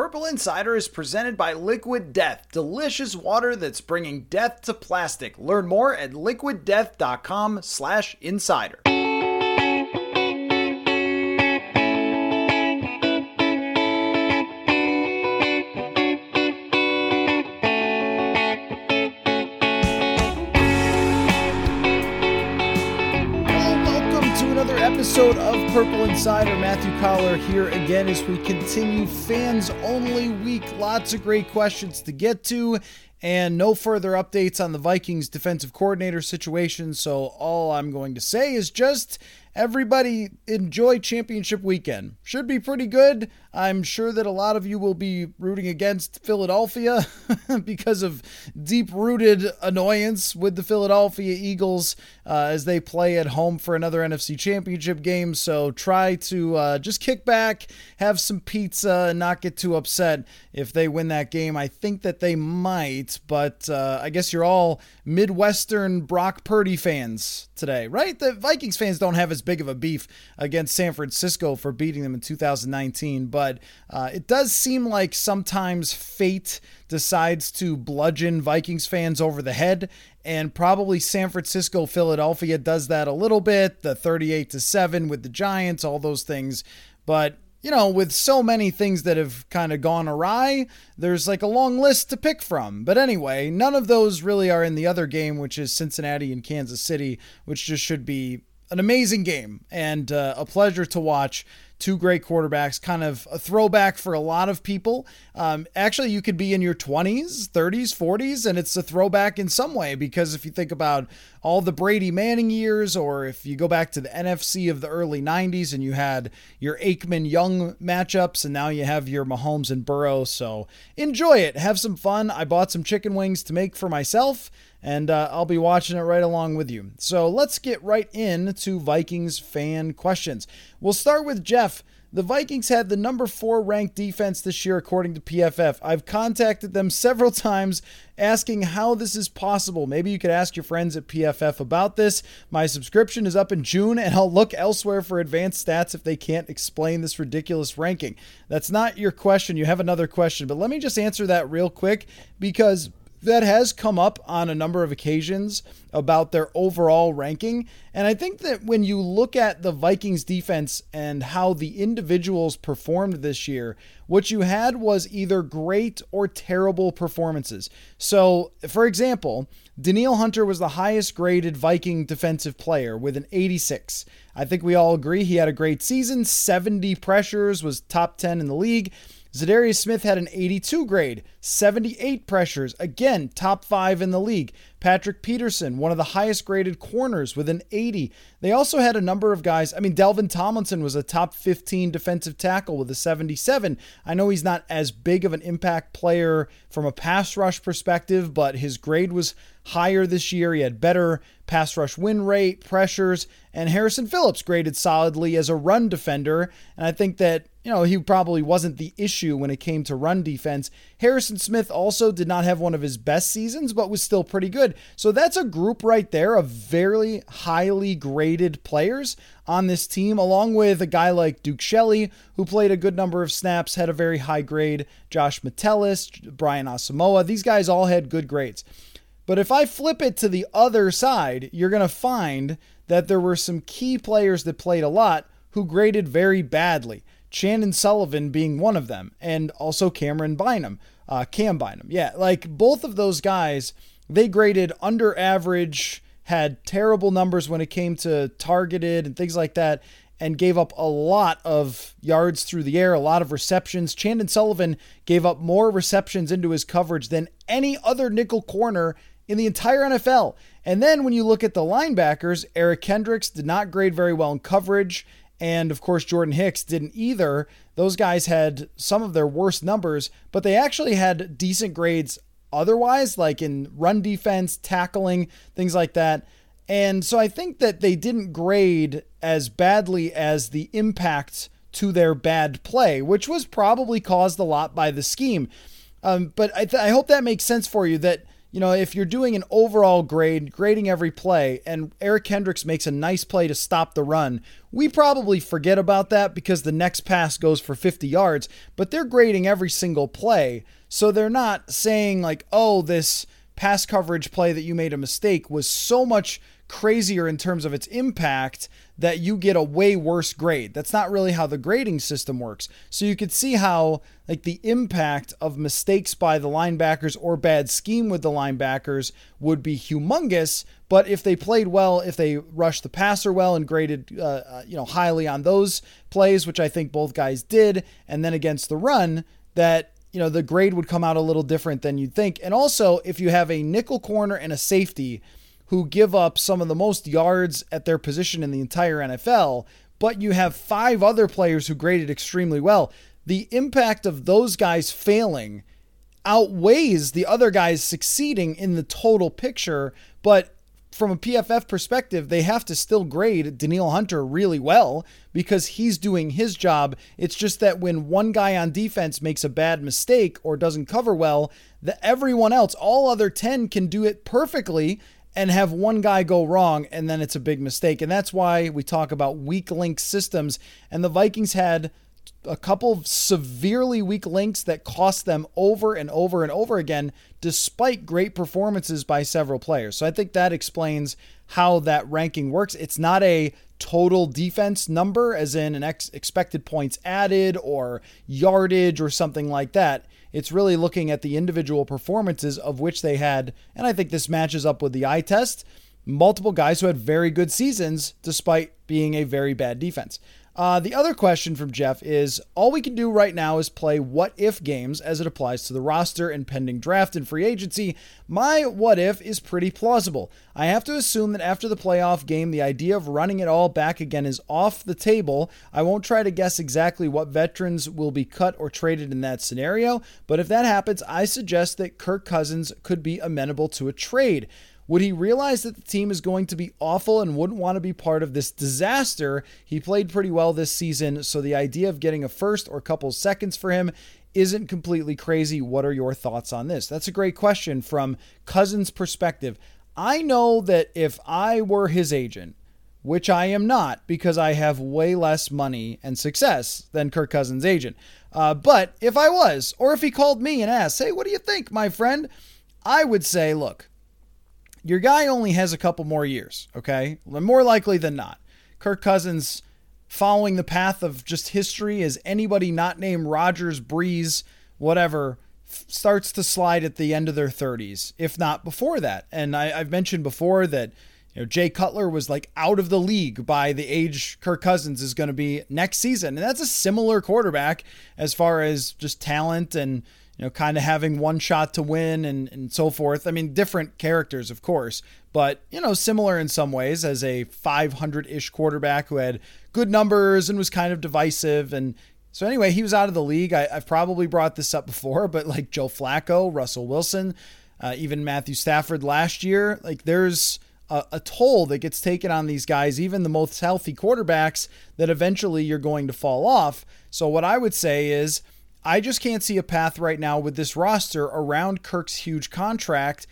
Purple Insider is presented by Liquid Death, delicious water that's bringing death to plastic. Learn more at liquiddeath.com/insider. Purple Insider. Matthew Coller here again as we continue fans only week. Lots of great questions to get to, and no further updates on the Vikings defensive coordinator situation. So, all I'm going to say is just everybody enjoy championship weekend. Should be pretty good. I'm sure that a lot of you will be rooting against Philadelphia because of deep rooted annoyance with the Philadelphia Eagles uh, as they play at home for another NFC championship game. So try to uh, just kick back, have some pizza, and not get too upset if they win that game. I think that they might, but uh, I guess you're all Midwestern Brock Purdy fans today, right? The Vikings fans don't have as big of a beef against San Francisco for beating them in 2019, but uh, it does seem like sometimes fate decides to bludgeon Vikings fans over the head, and probably San Francisco, Philadelphia does that a little bit. The 38 to 7 with the Giants, all those things. But you know, with so many things that have kind of gone awry, there's like a long list to pick from. But anyway, none of those really are in the other game, which is Cincinnati and Kansas City, which just should be an amazing game and uh, a pleasure to watch two great quarterbacks, kind of a throwback for a lot of people. Um, actually, you could be in your 20s, 30s, 40s, and it's a throwback in some way because if you think about all the Brady Manning years, or if you go back to the NFC of the early 90s and you had your Aikman Young matchups, and now you have your Mahomes and Burrow. So enjoy it, have some fun. I bought some chicken wings to make for myself and uh, I'll be watching it right along with you. So let's get right into Vikings fan questions. We'll start with Jeff. The Vikings had the number four ranked defense this year, according to PFF. I've contacted them several times asking how this is possible. Maybe you could ask your friends at PFF about this. My subscription is up in June, and I'll look elsewhere for advanced stats if they can't explain this ridiculous ranking. That's not your question. You have another question, but let me just answer that real quick because that has come up on a number of occasions about their overall ranking. And I think that when you look at the Vikings defense and how the individuals performed this year, what you had was either great or terrible performances. So, for example, Danielle Hunter was the highest graded Viking defensive player with an 86. I think we all agree he had a great season, 70 pressures, was top 10 in the league. Za'Darius Smith had an 82 grade, 78 pressures, again, top five in the league. Patrick Peterson, one of the highest graded corners with an 80. They also had a number of guys. I mean, Dalvin Tomlinson was a top 15 defensive tackle with a 77. I know he's not as big of an impact player from a pass rush perspective, but his grade was higher this year. He had better pass rush win rate, pressures, and Harrison Phillips graded solidly as a run defender. And I think that, you know, he probably wasn't the issue when it came to run defense. Harrison Smith also did not have one of his best seasons, but was still pretty good. So that's a group right there of very highly graded players on this team, along with a guy like Duke Shelley, who played a good number of snaps, had a very high grade. Josh Metellus, Brian Asamoah, these guys all had good grades. But if I flip it to the other side, you're going to find that there were some key players that played a lot who graded very badly. Chandon Sullivan being one of them, and also Camryn Bynum, uh, Cam Bynum. Yeah, like both of those guys, they graded under average, had terrible numbers when it came to targeted and things like that, and gave up a lot of yards through the air, a lot of receptions. Chandon Sullivan gave up more receptions into his coverage than any other nickel corner in the entire NFL. And then when you look at the linebackers, Eric Kendricks did not grade very well in coverage. And of course, Jordan Hicks didn't either. Those guys had some of their worst numbers, but they actually had decent grades otherwise, like in run defense, tackling, things like that. And so I think that they didn't grade as badly as the impact to their bad play, which was probably caused a lot by the scheme. Um, but I, th- I hope that makes sense for you that you know, if you're doing an overall grade, grading every play, and Eric Kendricks makes a nice play to stop the run, we probably forget about that because the next pass goes for 50 yards, but they're grading every single play. So they're not saying, like, oh, this pass coverage play that you made a mistake was so much crazier in terms of its impact that you get a way worse grade. That's not really how the grading system works. So you could see how like the impact of mistakes by the linebackers or bad scheme with the linebackers would be humongous, but if they played well, if they rushed the passer well and graded uh, uh you know highly on those plays, which I think both guys did, and then against the run, that you know the grade would come out a little different than you'd think. And also, if you have a nickel corner and a safety who give up some of the most yards at their position in the entire NFL, but you have five other players who graded extremely well. The impact of those guys failing outweighs the other guys succeeding in the total picture, but from a PFF perspective, they have to still grade Danielle Hunter really well because he's doing his job. It's just that when one guy on defense makes a bad mistake or doesn't cover well, that everyone else, all other 10 can do it perfectly and have one guy go wrong and then it's a big mistake. And that's why we talk about weak link systems. And the Vikings had a couple severely weak links that cost them over and over and over again, despite great performances by several players. So I think that explains how that ranking works. It's not a total defense number, as in an ex- expected points added or yardage or something like that. It's really looking at the individual performances of which they had, and I think this matches up with the eye test. Multiple guys who had very good seasons despite being a very bad defense. Uh, the other question from Jeff is all we can do right now is play what if games as it applies to the roster and pending draft and free agency. My what if is pretty plausible. I have to assume that after the playoff game, the idea of running it all back again is off the table. I won't try to guess exactly what veterans will be cut or traded in that scenario, but if that happens, I suggest that Kirk Cousins could be amenable to a trade. Would he realize that the team is going to be awful and wouldn't want to be part of this disaster? He played pretty well this season, so the idea of getting a first or couple seconds for him isn't completely crazy. What are your thoughts on this? That's a great question from Cousins' perspective. I know that if I were his agent, which I am not because I have way less money and success than Kirk Cousins' agent. Uh, but if I was, or if he called me and asked, hey, what do you think, my friend? I would say, look, your guy only has a couple more years, okay? More likely than not. Kirk Cousins following the path of just history as anybody not named Rodgers, Brees, whatever, starts to slide at the end of their 30s, if not before that. And I, have mentioned before that you know Jay Cutler was like out of the league by the age Kirk Cousins is going to be next season, and that's a similar quarterback as far as just talent and you know, kind of having one shot to win and, and so forth. I mean, different characters, of course, but, you know, similar in some ways as a 500 ish quarterback who had good numbers and was kind of divisive. And so, anyway, he was out of the league. I, have probably brought this up before, but like Joe Flacco, Russell Wilson, uh, even Matthew Stafford last year, like there's a, a toll that gets taken on these guys, even the most healthy quarterbacks, that eventually you're going to fall off. So, what I would say is, I just can't see a path right now with this roster around Kirk's huge contract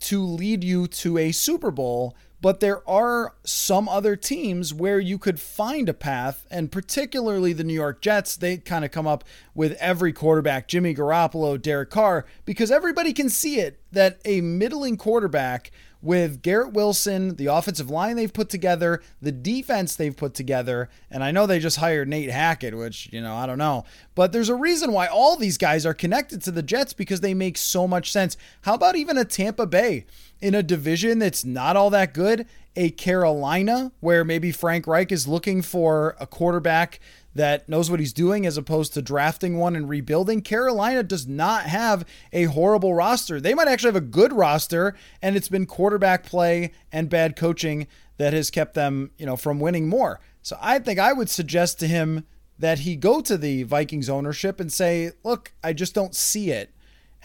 to lead you to a Super Bowl. But there are some other teams where you could find a path, and particularly the New York Jets. They kind of come up with every quarterback Jimmy Garoppolo, Derek Carr, because everybody can see it that a middling quarterback with Garrett Wilson, the offensive line they've put together, the defense they've put together, and I know they just hired Nate Hackett, which, you know, I don't know. But there's a reason why all these guys are connected to the Jets because they make so much sense. How about even a Tampa Bay in a division that's not all that good? A Carolina, where maybe Frank Reich is looking for a quarterback that knows what he's doing as opposed to drafting one and rebuilding. Carolina does not have a horrible roster. They might actually have a good roster, and it's been quarterback play and bad coaching that has kept them, you know, from winning more. So I think I would suggest to him that he go to the Vikings ownership and say, "Look, I just don't see it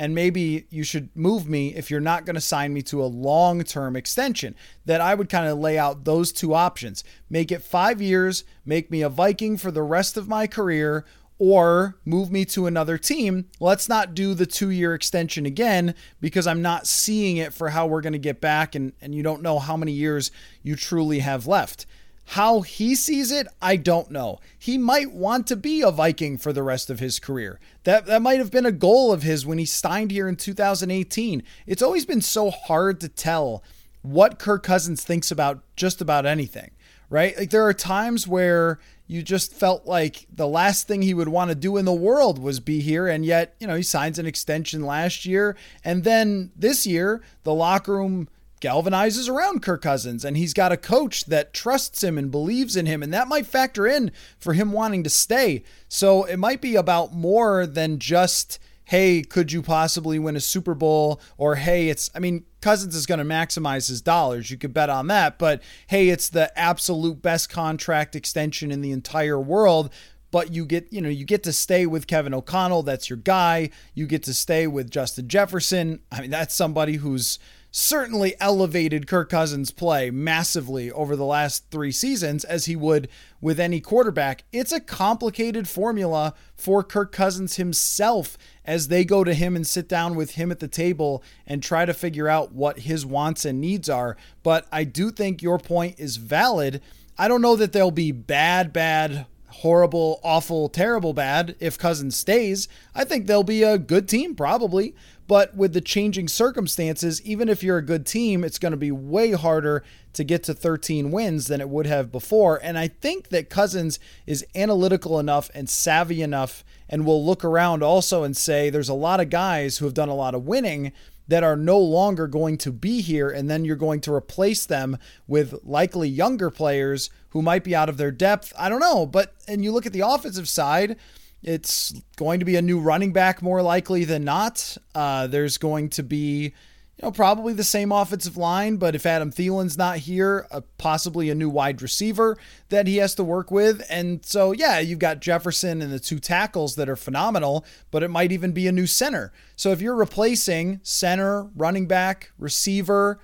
and maybe you should move me if you're not going to sign me to a long term extension. That I would kind of lay out those two options make it five years, make me a Viking for the rest of my career, or move me to another team. Let's not do the two year extension again because I'm not seeing it for how we're going to get back, and, and you don't know how many years you truly have left. How he sees it, I don't know. He might want to be a Viking for the rest of his career. That that might have been a goal of his when he signed here in 2018. It's always been so hard to tell what Kirk Cousins thinks about just about anything, right? Like there are times where you just felt like the last thing he would want to do in the world was be here. And yet, you know, he signs an extension last year. And then this year, the locker room galvanizes around Kirk Cousins and he's got a coach that trusts him and believes in him and that might factor in for him wanting to stay. So it might be about more than just hey, could you possibly win a Super Bowl? Or hey, it's, I mean, Cousins is going to maximize his dollars. You could bet on that. But hey, it's the absolute best contract extension in the entire world. But you get, you know, you get to stay with Kevin O'Connell. That's your guy. You get to stay with Justin Jefferson. I mean, that's somebody who's, certainly elevated Kirk Cousins' play massively over the last three seasons, as he would with any quarterback. It's a complicated formula for Kirk Cousins himself as they go to him and sit down with him at the table and try to figure out what his wants and needs are. But I do think your point is valid. I don't know that they'll be bad, bad, horrible, awful, terrible bad if Cousins stays. I think they'll be a good team, probably. But with the changing circumstances, even if you're a good team, it's going to be way harder to get to 13 wins than it would have before. And I think that Cousins is analytical enough and savvy enough and will look around also and say there's a lot of guys who have done a lot of winning that are no longer going to be here. And then you're going to replace them with likely younger players who might be out of their depth. I don't know. But, and you look at the offensive side, it's going to be a new running back more likely than not. Uh, there's going to be, you know, probably the same offensive line, but if Adam Thielen's not here, uh, possibly a new wide receiver that he has to work with. And so, yeah, you've got Jefferson and the two tackles that are phenomenal, but it might even be a new center. So if you're replacing center, running back, receiver,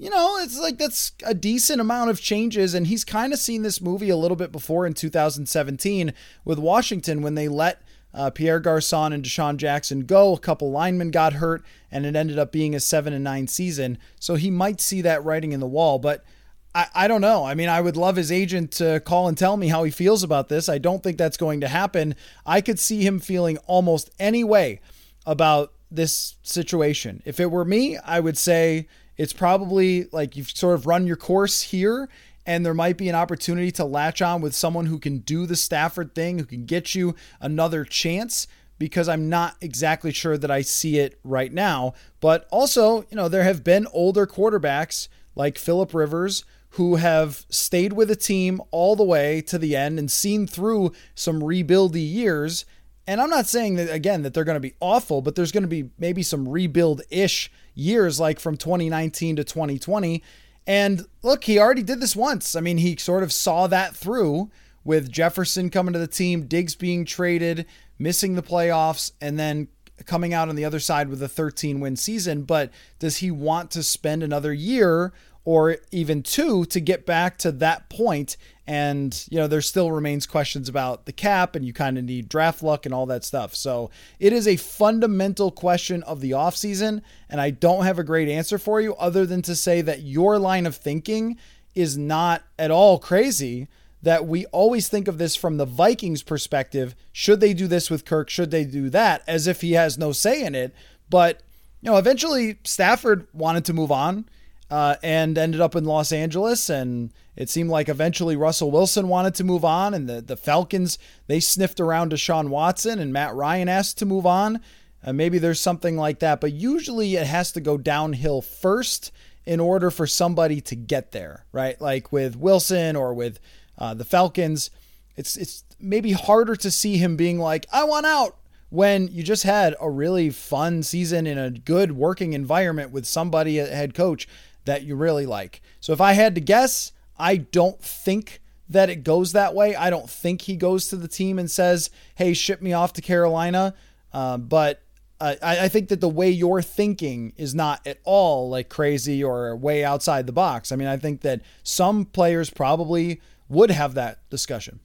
you know, it's like that's a decent amount of changes. And he's kind of seen this movie a little bit before in 2017 with Washington when they let uh, Pierre Garcon and DeSean Jackson go. A couple linemen got hurt, and it ended up being a seven and nine season. So he might see that writing in the wall, but. I, I don't know. I mean, I would love his agent to call and tell me how he feels about this. I don't think that's going to happen. I could see him feeling almost any way about this situation. If it were me, I would say, it's probably like you've sort of run your course here and there might be an opportunity to latch on with someone who can do the Stafford thing, who can get you another chance because I'm not exactly sure that I see it right now. But also, you know, there have been older quarterbacks like Philip Rivers who have stayed with a team all the way to the end and seen through some rebuildy years. And I'm not saying that again that they're going to be awful, but there's going to be maybe some rebuild-ish years, like from 2019 to 2020. And look, he already did this once. I mean, he sort of saw that through with Jefferson coming to the team, Diggs being traded, missing the playoffs, and then coming out on the other side with a 13 win season. But does he want to spend another year or even two to get back to that point and, you know, there still remains questions about the cap and you kind of need draft luck and all that stuff. So it is a fundamental question of the offseason. And I don't have a great answer for you other than to say that your line of thinking is not at all crazy. That we always think of this from the Vikings perspective. Should they do this with Kirk? Should they do that? As if he has no say in it. But, you know, eventually Stafford wanted to move on uh, and ended up in Los Angeles. And it seemed like eventually Russell Wilson wanted to move on, and the, the Falcons, they sniffed around Deshaun Watson, and Matt Ryan asked to move on. Uh, maybe there's something like that, but usually it has to go downhill first in order for somebody to get there, right? Like with Wilson or with uh, the Falcons, it's it's maybe harder to see him being like, "I want out," when you just had a really fun season in a good working environment with somebody a head coach that you really like. So if I had to guess, I don't think that it goes that way. I don't think he goes to the team and says, "Hey, ship me off to Carolina." Uh, but I, I think that the way you're thinking is not at all like crazy or way outside the box. I mean, I think that some players probably would have that discussion.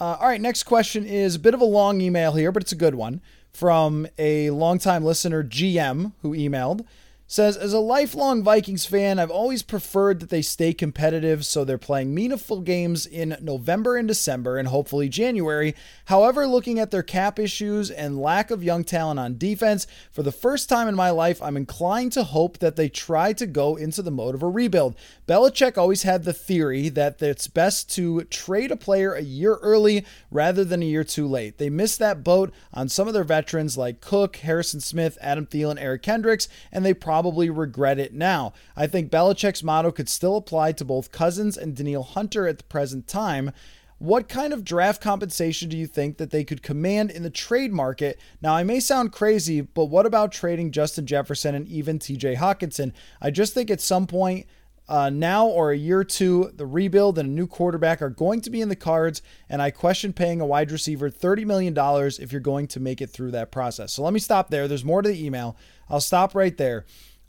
Uh, all right, next question is a bit of a long email here, but it's a good one from a longtime listener, GM, who emailed says as a lifelong Vikings fan, I've always preferred that they stay competitive so they're playing meaningful games in November and December and hopefully January. However, looking at their cap issues and lack of young talent on defense, for the first time in my life, I'm inclined to hope that they try to go into the mode of a rebuild. Belichick always had the theory that it's best to trade a player a year early rather than a year too late. They missed that boat on some of their veterans like Cook, Harrison Smith, Adam Thielen, Eric Kendricks, and they probably probably regret it now. I think Belichick's motto could still apply to both Cousins and Danielle Hunter at the present time. What kind of draft compensation do you think that they could command in the trade market? Now, I may sound crazy, but what about trading Justin Jefferson and even TJ Hockenson? I just think at some point, uh, now or a year or two, the rebuild and a new quarterback are going to be in the cards, and I question paying a wide receiver $30 million if you're going to make it through that process. So let me stop there. There's more to the email. I'll stop right there.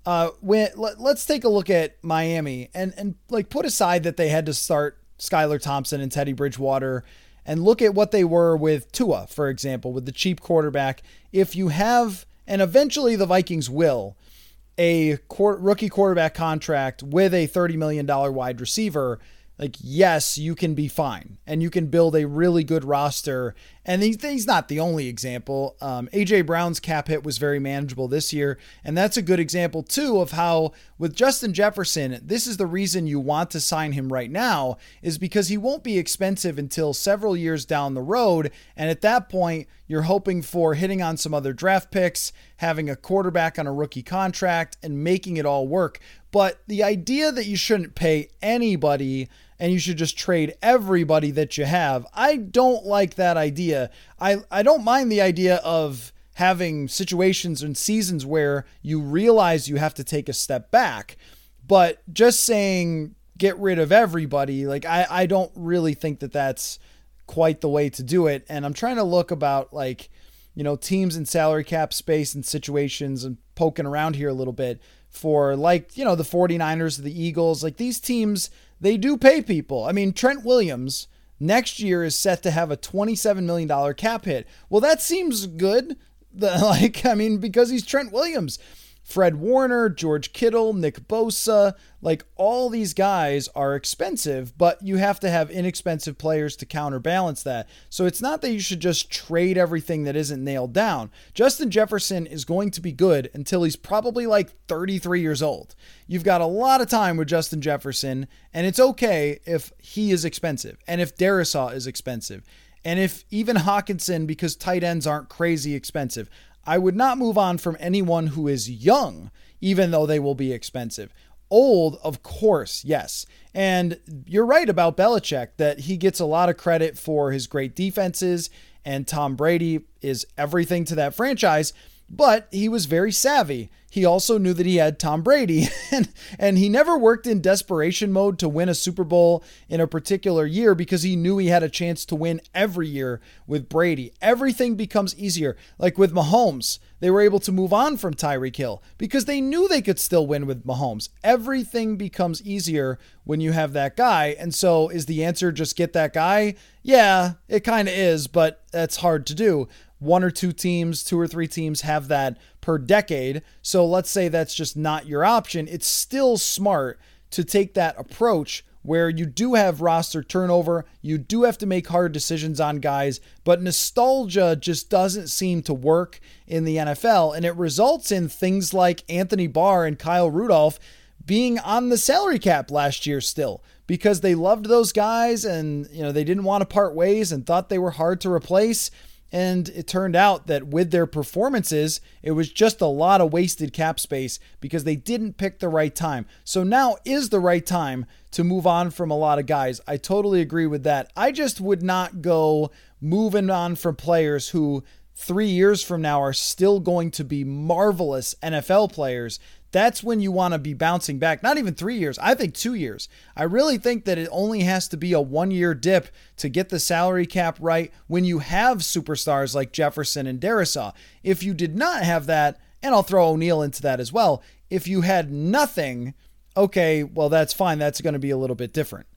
Uh, when let, us take a look at Miami and and like put aside that they had to start Skylar Thompson and Teddy Bridgewater and look at what they were with Tua, for example, with the cheap quarterback. If you have, and eventually the Vikings will, a rookie quarterback contract with a $30 million wide receiver, like yes you can be fine. And you can build a really good roster and he's, he's not the only example. Um, aj brown's cap hit was very manageable this year and that's a good example too of how with justin jefferson this is the reason you want to sign him right now is because he won't be expensive until several years down the road. And at that point you're hoping for hitting on some other draft picks having a quarterback on a rookie contract and making it all work. But the idea that you shouldn't pay anybody and you should just trade everybody that you have. I don't like that idea. I, I don't mind the idea of having situations and seasons where you realize you have to take a step back, but just saying get rid of everybody, like I, I don't really think that that's quite the way to do it. And I'm trying to look about like, you know, teams and salary cap space and situations and poking around here a little bit for like, you know, the 49ers, the Eagles, like these teams they do pay people. I mean, Trent Williams next year is set to have a $27 million cap hit. Well, that seems good. The, like, I mean, because he's Trent Williams. Fred Warner, George Kittle, Nick Bosa, like all these guys are expensive, but you have to have inexpensive players to counterbalance that. So it's not that you should just trade everything that isn't nailed down. Justin Jefferson is going to be good until he's probably like 33 years old. You've got a lot of time with Justin Jefferson, and it's okay if he is expensive and if Darrisaw is expensive. And if even Hockenson, because tight ends aren't crazy expensive, I would not move on from anyone who is young, even though they will be expensive. Old, of course, yes. And you're right about Belichick that he gets a lot of credit for his great defenses, and Tom Brady is everything to that franchise, but he was very savvy he also knew that he had Tom Brady, and, and he never worked in desperation mode to win a Super Bowl in a particular year because he knew he had a chance to win every year with Brady. Everything becomes easier. Like with Mahomes, they were able to move on from Tyreek Hill because they knew they could still win with Mahomes. Everything becomes easier when you have that guy. And so, is the answer just get that guy? Yeah, it kind of is, but that's hard to do one or two teams, two or three teams have that per decade. So let's say that's just not your option. It's still smart to take that approach where you do have roster turnover, you do have to make hard decisions on guys, but nostalgia just doesn't seem to work in the NFL. And it results in things like Anthony Barr and Kyle Rudolph being on the salary cap last year still because they loved those guys and you know they didn't want to part ways and thought they were hard to replace and it turned out that with their performances, it was just a lot of wasted cap space because they didn't pick the right time. So now is the right time to move on from a lot of guys. I totally agree with that. I just would not go moving on from players who three years from now are still going to be marvelous NFL players that's when you want to be bouncing back. Not even three years, I think two years. I really think that it only has to be a one year dip to get the salary cap right when you have superstars like Jefferson and Darrisaw. If you did not have that, and I'll throw O'Neill into that as well, if you had nothing, okay, well, that's fine. That's going to be a little bit different.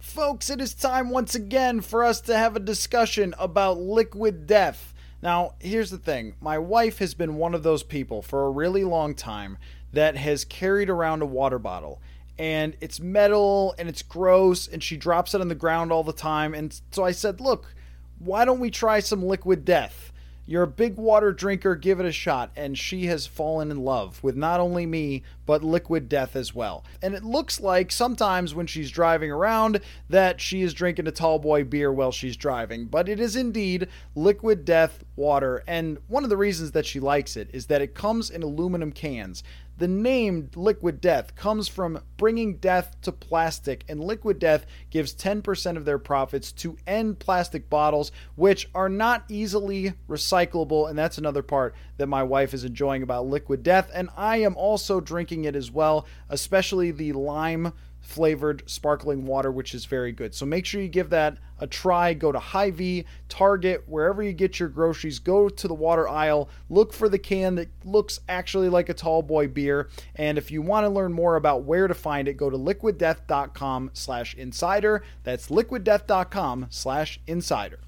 Folks, it is time once again for us to have a discussion about liquid death. Now, here's the thing my wife has been one of those people for a really long time that has carried around a water bottle. And it's metal and it's gross, and she drops it on the ground all the time. And so I said, Look, why don't we try some liquid death? You're a big water drinker, give it a shot. And she has fallen in love with not only me, but liquid death as well. And it looks like sometimes when she's driving around that she is drinking a tall boy beer while she's driving. But it is indeed liquid death water. And one of the reasons that she likes it is that it comes in aluminum cans. The name Liquid Death comes from bringing death to plastic, and Liquid Death gives 10% of their profits to end plastic bottles, which are not easily recyclable. And that's another part that my wife is enjoying about Liquid Death. And I am also drinking it as well, especially the lime flavored sparkling water, which is very good. So make sure you give that a try. Go to Hy-Vee, Target, wherever you get your groceries. Go to the water aisle. Look for the can that looks actually like a tall boy beer. And if you want to learn more about where to find it, go to liquiddeath.com slash insider. That's liquiddeath.com slash insider.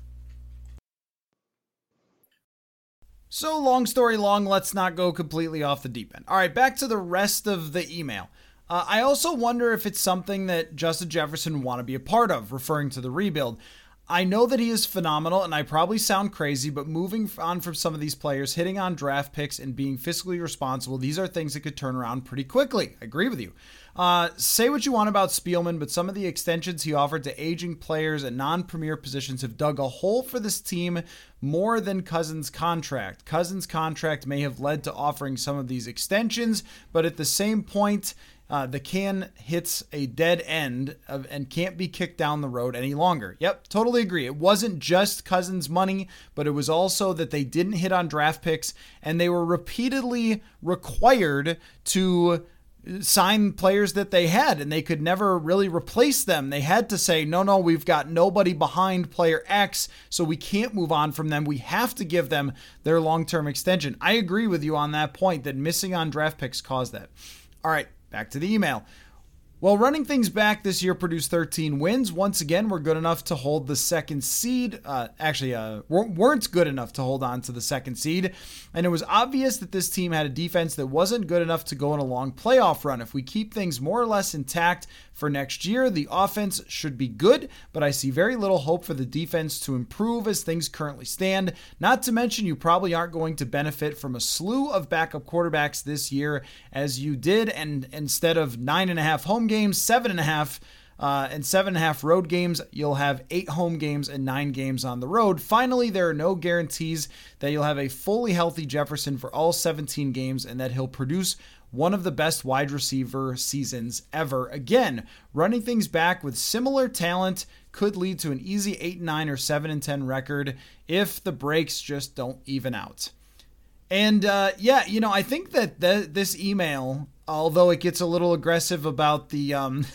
So, long story long, let's not go completely off the deep end. All right, back to the rest of the email. Uh, I also wonder if it's something that Justin Jefferson want to be a part of, referring to the rebuild. I know that he is phenomenal, and I probably sound crazy, but moving on from some of these players, hitting on draft picks, and being fiscally responsible, these are things that could turn around pretty quickly. I agree with you. Uh, say what you want about Spielman, but some of the extensions he offered to aging players at non premier positions have dug a hole for this team more than Cousins' contract. Cousins' contract may have led to offering some of these extensions, but at the same point, uh, the can hits a dead end of, and can't be kicked down the road any longer. Yep, totally agree. It wasn't just Cousins' money, but it was also that they didn't hit on draft picks and they were repeatedly required to sign players that they had and they could never really replace them. They had to say, no, no, we've got nobody behind player X, so we can't move on from them. We have to give them their long term extension. I agree with you on that point that missing on draft picks caused that. All right, Back to the email. Well, running things back this year produced 13 wins. Once again, we're good enough to hold the second seed. Uh, actually, uh, weren't good enough to hold on to the second seed. And it was obvious that this team had a defense that wasn't good enough to go on a long playoff run. If we keep things more or less intact for next year, the offense should be good, but I see very little hope for the defense to improve as things currently stand. Not to mention, you probably aren't going to benefit from a slew of backup quarterbacks this year as you did, and instead of nine and a half home games, seven and a half. Uh, and seven and a half road games. You'll have eight home games and nine games on the road. Finally, there are no guarantees that you'll have a fully healthy Jefferson for all 17 games and that he'll produce one of the best wide receiver seasons ever. Again, running things back with similar talent could lead to an easy 8 9 or 7 and 10 record if the breaks just don't even out. And uh, yeah, you know, I think that th- this email although it gets a little aggressive about the um,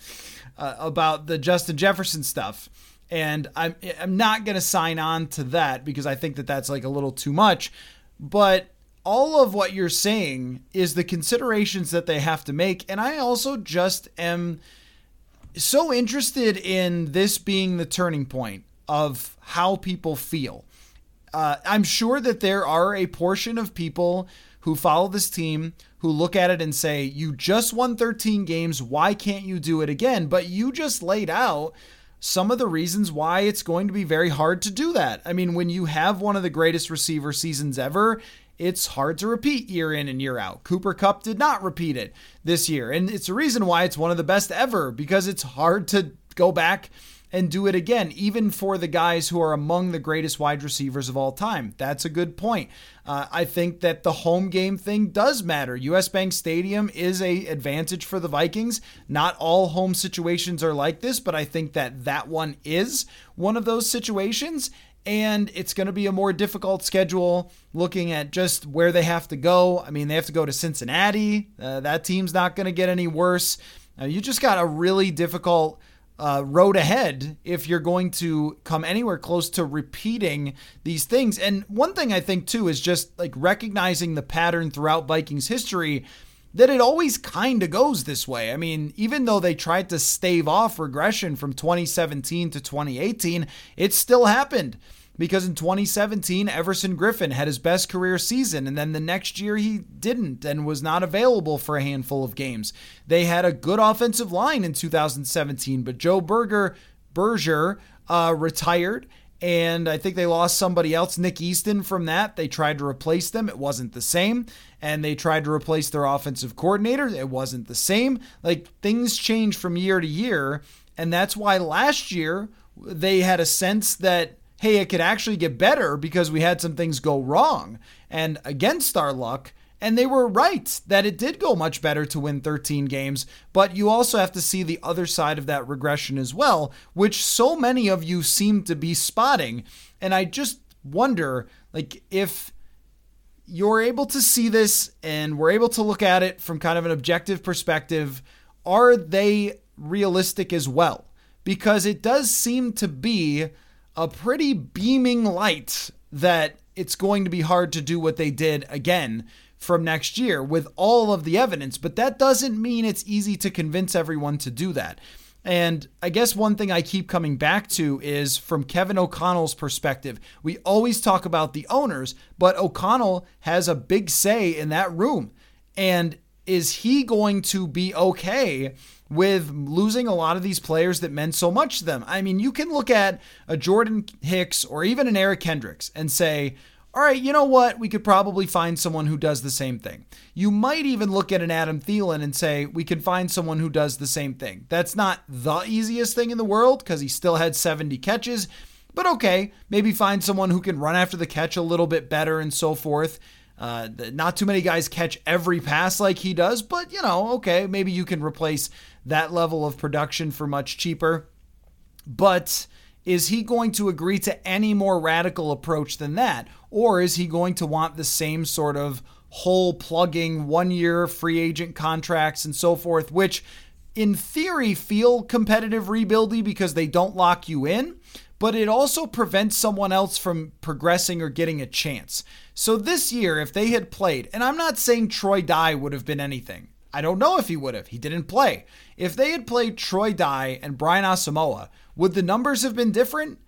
uh, about the Justin Jefferson stuff. And I'm I'm not gonna sign on to that because I think that that's like a little too much. But all of what you're saying is the considerations that they have to make, and I also just am so interested in this being the turning point of how people feel. Uh, I'm sure that there are a portion of people who follow this team who look at it and say, You just won 13 games. Why can't you do it again? But you just laid out some of the reasons why it's going to be very hard to do that. I mean, when you have one of the greatest receiver seasons ever, it's hard to repeat year in and year out. Cooper Kupp did not repeat it this year. And it's a reason why it's one of the best ever because it's hard to go back and do it again, even for the guys who are among the greatest wide receivers of all time. That's a good point. Uh, I think that the home game thing does matter. US Bank Stadium is a advantage for the Vikings. Not all home situations are like this, but I think that that one is one of those situations. And it's going to be a more difficult schedule looking at just where they have to go. I mean, they have to go to Cincinnati. Uh, that team's not going to get any worse. Uh, you just got a really difficult uh, road ahead if you're going to come anywhere close to repeating these things. And one thing I think too is just like recognizing the pattern throughout Vikings history. that it always kind of goes this way. I mean, even though they tried to stave off regression from 2017 to 2018, it still happened because in 2017, Everson Griffen had his best career season, and then the next year he didn't and was not available for a handful of games. They had a good offensive line in 2017, but Joe Berger, Berger uh, retired. And I think they lost somebody else, Nick Easton, from that. They tried to replace them. It wasn't the same. And they tried to replace their offensive coordinator. It wasn't the same. Like things change from year to year. And that's why last year they had a sense that hey, it could actually get better because we had some things go wrong and against our luck. And they were right that it did go much better to win 13 games, but you also have to see the other side of that regression as well, which so many of you seem to be spotting. And I just wonder like if you're able to see this and we're able to look at it from kind of an objective perspective, are they realistic as well? Because it does seem to be a pretty beaming light that it's going to be hard to do what they did again from next year with all of the evidence, but that doesn't mean it's easy to convince everyone to do that. And I guess one thing I keep coming back to is from Kevin O'Connell's perspective. We always talk about the owners, but O'Connell has a big say in that room. And is he going to be okay with losing a lot of these players that meant so much to them. I mean, you can look at a Jordan Hicks or even an Eric Kendricks and say, all right, you know what? We could probably find someone who does the same thing. You might even look at an Adam Thielen and say, we can find someone who does the same thing. That's not the easiest thing in the world because he still had 70 catches, but okay, maybe find someone who can run after the catch a little bit better and so forth. Uh, not too many guys catch every pass like he does, but you know, okay, maybe you can replace that level of production for much cheaper. But is he going to agree to any more radical approach than that? Or is he going to want the same sort of hole plugging, one year free agent contracts and so forth, which in theory feel competitive rebuildy because they don't lock you in, but it also prevents someone else from progressing or getting a chance. So this year, if they had played, and I'm not saying Troy Dye would have been anything. I don't know if he would have. He didn't play. If they had played Troy Dye and Brian Asamoah, would the numbers have been different?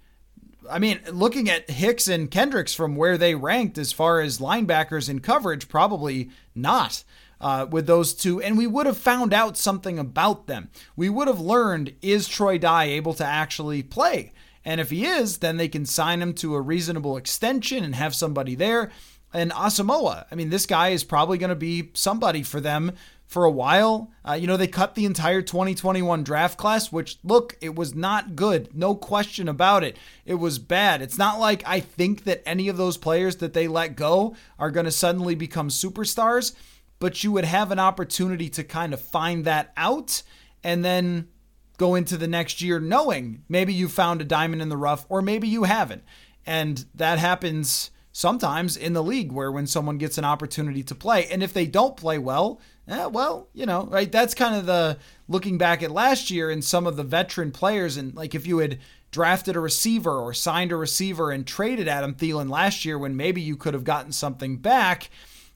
I mean, looking at Hicks and Kendricks from where they ranked as far as linebackers in coverage, probably not. Uh, with those two, and we would have found out something about them. We would have learned is Troy Dye able to actually play? And if he is, then they can sign him to a reasonable extension and have somebody there. And Asamoah, I mean, this guy is probably going to be somebody for them for a while. Uh, you know, they cut the entire 2021 draft class, which, look, it was not good. No question about it. It was bad. It's not like I think that any of those players that they let go are going to suddenly become superstars, but you would have an opportunity to kind of find that out and then go into the next year knowing maybe you found a diamond in the rough or maybe you haven't. And that happens sometimes in the league where when someone gets an opportunity to play and if they don't play well eh, well you know right that's kind of the looking back at last year and some of the veteran players. And like if you had drafted a receiver or signed a receiver and traded Adam Thielen last year when maybe you could have gotten something back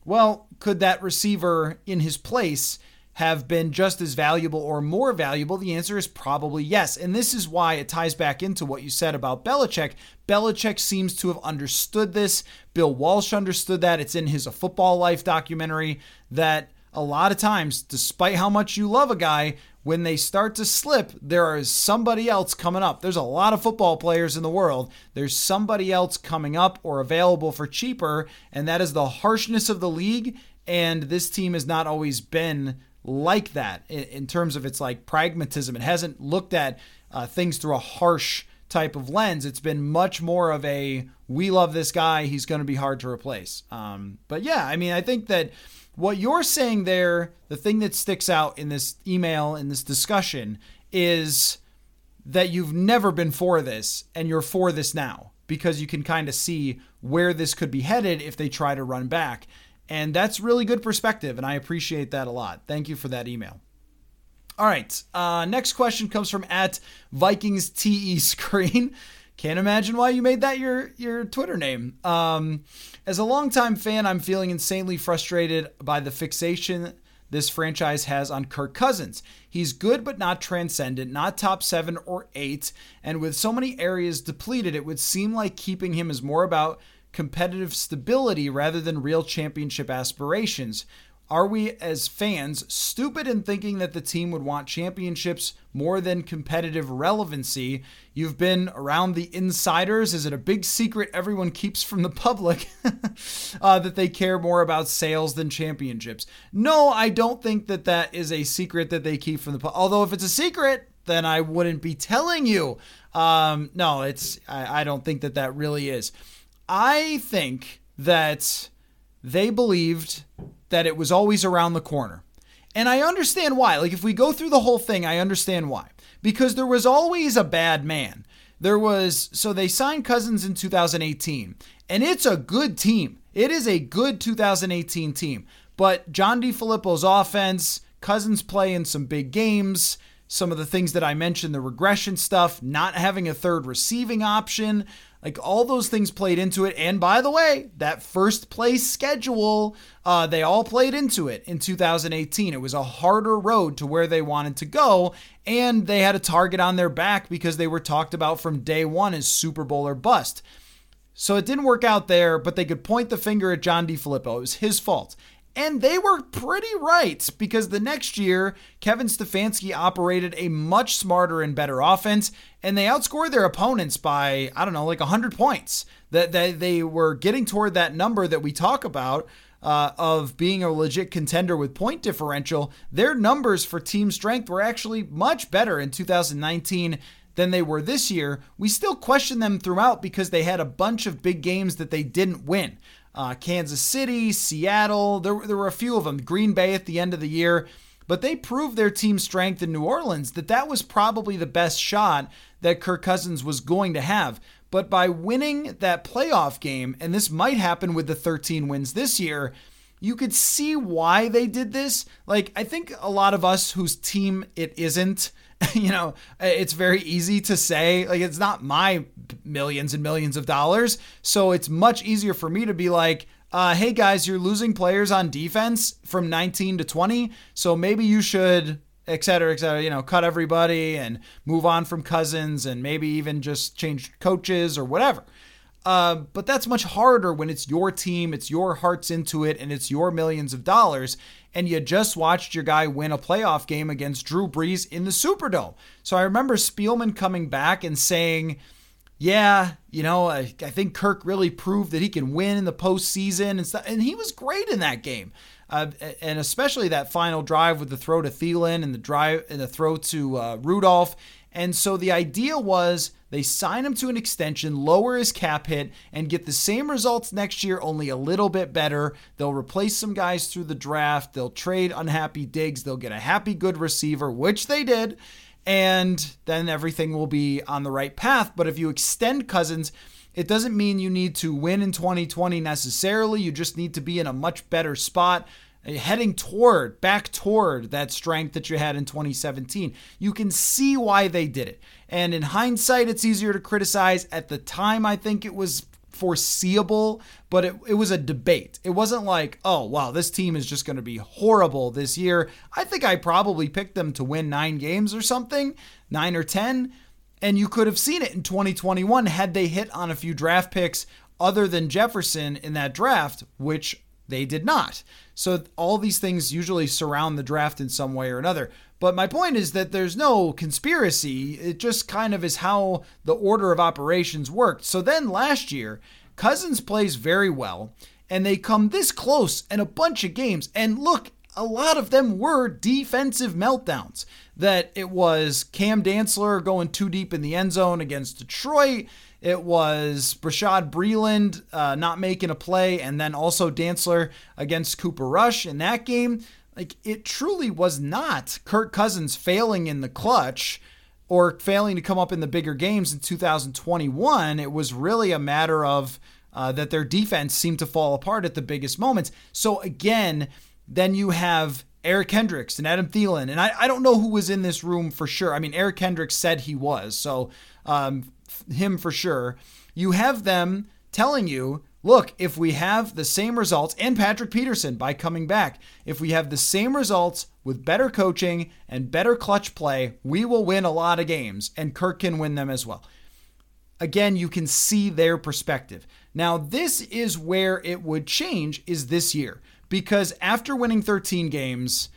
well could that receiver in his place have been just as valuable or more valuable? The answer is probably yes. And this is why it ties back into what you said about Belichick. Belichick seems to have understood this. Bill Walsh understood that. It's in his A Football Life documentary that a lot of times, despite how much you love a guy, when they start to slip, there is somebody else coming up. There's a lot of football players in the world. There's somebody else coming up or available for cheaper, and that is the harshness of the league. And this team has not always been like that in, in terms of its like pragmatism. It hasn't looked at uh, things through a harsh type of lens. It's been much more of a we love this guy. He's going to be hard to replace. Um, but yeah, I mean, I think that what you're saying there, the thing that sticks out in this email, in this discussion, is that you've never been for this and you're for this now because you can kind of see where this could be headed if they try to run back. And that's really good perspective, and I appreciate that a lot. Thank you for that email. All right, uh, next question comes from at Vikings TE Screen. Can't imagine why you made that your your Twitter name. Um, as a longtime fan, I'm feeling insanely frustrated by the fixation this franchise has on Kirk Cousins. He's good but not transcendent, not top seven or eight, and with so many areas depleted, it would seem like keeping him is more about competitive stability rather than real championship aspirations. Are we, as fans, stupid in thinking that the team would want championships more than competitive relevancy? You've been around the insiders. Is it a big secret everyone keeps from the public uh, that they care more about sales than championships? No, I don't think that that is a secret that they keep from the public. Although, if it's a secret, then I wouldn't be telling you. Um, no, it's. I, I don't think that that really is. I think that they believed that it was always around the corner. And I understand why. Like, if we go through the whole thing, I understand why. Because there was always a bad man. There was, so they signed Cousins in 2018, and it's a good team. It is a good 2018 team. But John DeFilippo's offense, Cousins play in some big games, some of the things that I mentioned, the regression stuff, not having a third receiving option, like all those things played into it. And by the way, that first place schedule, uh, they all played into it in 2018. It was a harder road to where they wanted to go. And they had a target on their back because they were talked about from day one as Super Bowl or bust. So it didn't work out there, but they could point the finger at John DeFilippo. It was his fault. And they were pretty right because the next year, Kevin Stefanski operated a much smarter and better offense, and they outscored their opponents by, I don't know, like 100 points. That they, they were getting toward that number that we talk about uh, of being a legit contender with point differential. Their numbers for team strength were actually much better in 2019 than they were this year. We still question them throughout because they had a bunch of big games that they didn't win uh, Kansas City, Seattle. There, there were a few of them. Green Bay at the end of the year. But they proved their team strength in New Orleans that that was probably the best shot that Kirk Cousins was going to have. But by winning that playoff game, and this might happen with the 13 wins this year, you could see why they did this. Like, I think a lot of us whose team it isn't, you know, it's very easy to say, like, it's not my millions and millions of dollars. So it's much easier for me to be like, uh, hey guys, you're losing players on defense from 19 to 20. So maybe you should, et cetera, et cetera, you know, cut everybody and move on from Cousins and maybe even just change coaches or whatever. Uh, but that's much harder when it's your team, it's your hearts into it, and it's your millions of dollars and you just watched your guy win a playoff game against Drew Brees in the Superdome. So I remember Spielman coming back and saying, yeah, you know, I, I think Kirk really proved that he can win in the postseason and stuff. And he was great in that game. Uh, and especially that final drive with the throw to Thielen and the drive and the throw to uh, Rudolph. And so the idea was they sign him to an extension, lower his cap hit, and get the same results next year, only a little bit better. They'll replace some guys through the draft. They'll trade unhappy Diggs. They'll get a happy good receiver, which they did. And then everything will be on the right path. But if you extend Cousins, it doesn't mean you need to win in 2020 necessarily. You just need to be in a much better spot heading toward, back toward that strength that you had in 2017. You can see why they did it. And in hindsight, it's easier to criticize. At the time, I think it was foreseeable, but it, it was a debate. It wasn't like, oh, wow, this team is just going to be horrible this year. I think I probably picked them to win nine games or something, nine or 10. And you could have seen it in 2021 had they hit on a few draft picks other than Jefferson in that draft, which they did not. So all these things usually surround the draft in some way or another. But my point is that there's no conspiracy. It just kind of is how the order of operations worked. So then last year, Cousins plays very well, and they come this close in a bunch of games. And look, a lot of them were defensive meltdowns. That it was Cam Dantzler going too deep in the end zone against Detroit. It was Bashaud Breeland uh, not making a play, and then also Dantzler against Cooper Rush in that game. Like, it truly was not Kirk Cousins failing in the clutch or failing to come up in the bigger games in 2021. It was really a matter of uh, that their defense seemed to fall apart at the biggest moments. So, again, then you have Eric Kendricks and Adam Thielen. And I, I don't know who was in this room for sure. I mean, Eric Kendricks said he was. So, um, him for sure. You have them telling you, look, if we have the same results, and Patrick Peterson by coming back, if we have the same results with better coaching and better clutch play, we will win a lot of games, and Kirk can win them as well. Again, you can see their perspective. Now, this is where it would change is this year because after winning 13 games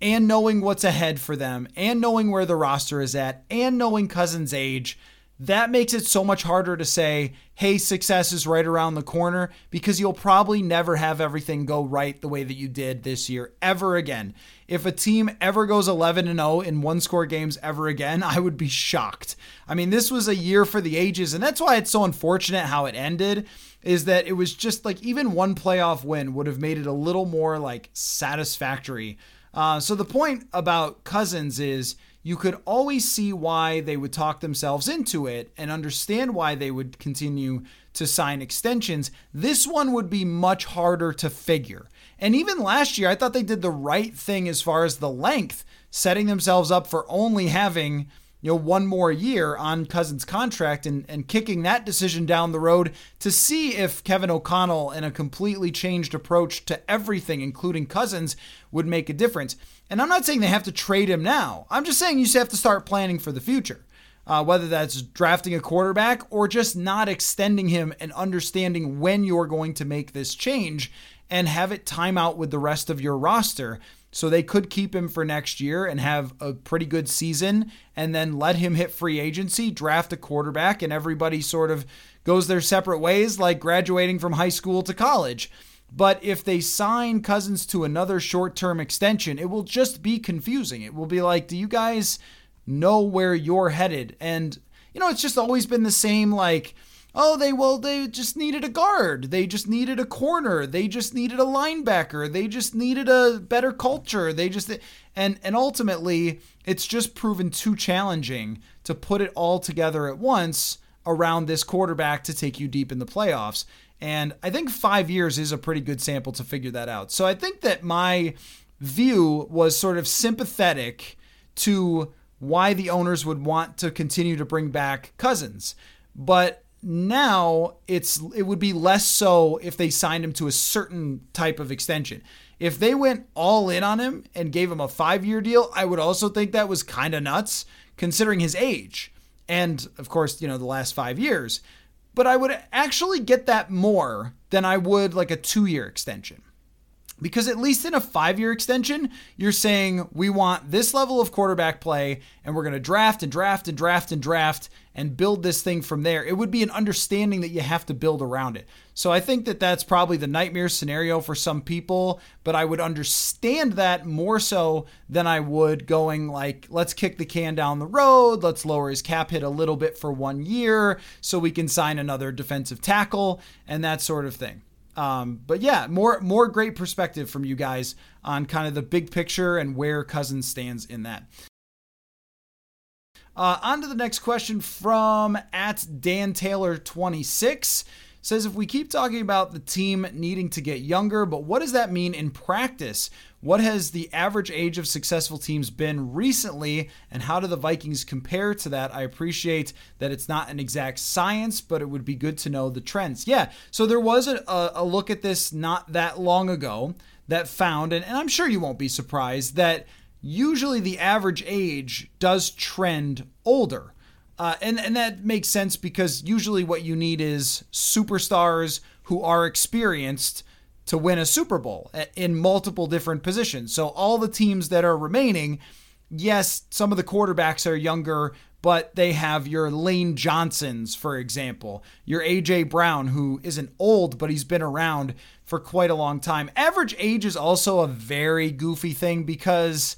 and knowing what's ahead for them and knowing where the roster is at and knowing Cousins' age, that makes it so much harder to say, hey, success is right around the corner because you'll probably never have everything go right the way that you did this year ever again. If a team ever goes 11 and 0 in one score games ever again, I would be shocked. I mean, this was a year for the ages, and that's why it's so unfortunate how it ended. Is that it was just like even one playoff win would have made it a little more like satisfactory. Uh, so the point about Cousins is you could always see why they would talk themselves into it and understand why they would continue to sign extensions. This one would be much harder to figure. And even last year, I thought they did the right thing as far as the length, setting themselves up for only having you know one more year on Cousins' contract and, and kicking that decision down the road to see if Kevin O'Connell and a completely changed approach to everything, including Cousins, would make a difference. And I'm not saying they have to trade him now. I'm just saying you have to start planning for the future. Uh, whether that's drafting a quarterback or just not extending him and understanding when you're going to make this change and have it time out with the rest of your roster. So they could keep him for next year and have a pretty good season and then let him hit free agency, draft a quarterback, and everybody sort of goes their separate ways, like graduating from high school to college. But if they sign Cousins to another short term extension, it will just be confusing. It will be like, do you guys know where you're headed? And, you know, it's just always been the same like, oh, they, well, they just needed a guard. They just needed a corner. They just needed a linebacker. They just needed a better culture. They just, and, and ultimately, it's just proven too challenging to put it all together at once around this quarterback to take you deep in the playoffs. And I think five years is a pretty good sample to figure that out. So I think that my view was sort of sympathetic to why the owners would want to continue to bring back Cousins. But now it's it would be less so if they signed him to a certain type of extension. If they went all in on him and gave him a 5-year deal, I would also think that was kind of nuts considering his age and of course, you know, the last 5 years but I would actually get that more than I would like a two year extension. Because at least in a five year extension, you're saying we want this level of quarterback play and we're going to draft and draft and draft and draft and build this thing from there. It would be an understanding that you have to build around it. So I think that that's probably the nightmare scenario for some people, but I would understand that more so than I would going like, let's kick the can down the road, let's lower his cap hit a little bit for one year so we can sign another defensive tackle and that sort of thing. Um, but yeah, more more great perspective from you guys on kind of the big picture and where Cousins stands in that. Uh, on to the next question from at Dan Taylor 26 says if we keep talking about the team needing to get younger, but what does that mean in practice? What has the average age of successful teams been recently, and how do the Vikings compare to that? I appreciate that it's not an exact science, but it would be good to know the trends. Yeah, so there was a, a look at this not that long ago that found, and, and I'm sure you won't be surprised, that usually the average age does trend older. Uh, and, and that makes sense because usually what you need is superstars who are experienced to win a Super Bowl eh, in multiple different positions. So all the teams that are remaining, yes, some of the quarterbacks are younger, but they have your Lane Johnsons, for example, your AJ Brown, who isn't old, but he's been around for quite a long time. Average age is also a very goofy thing because,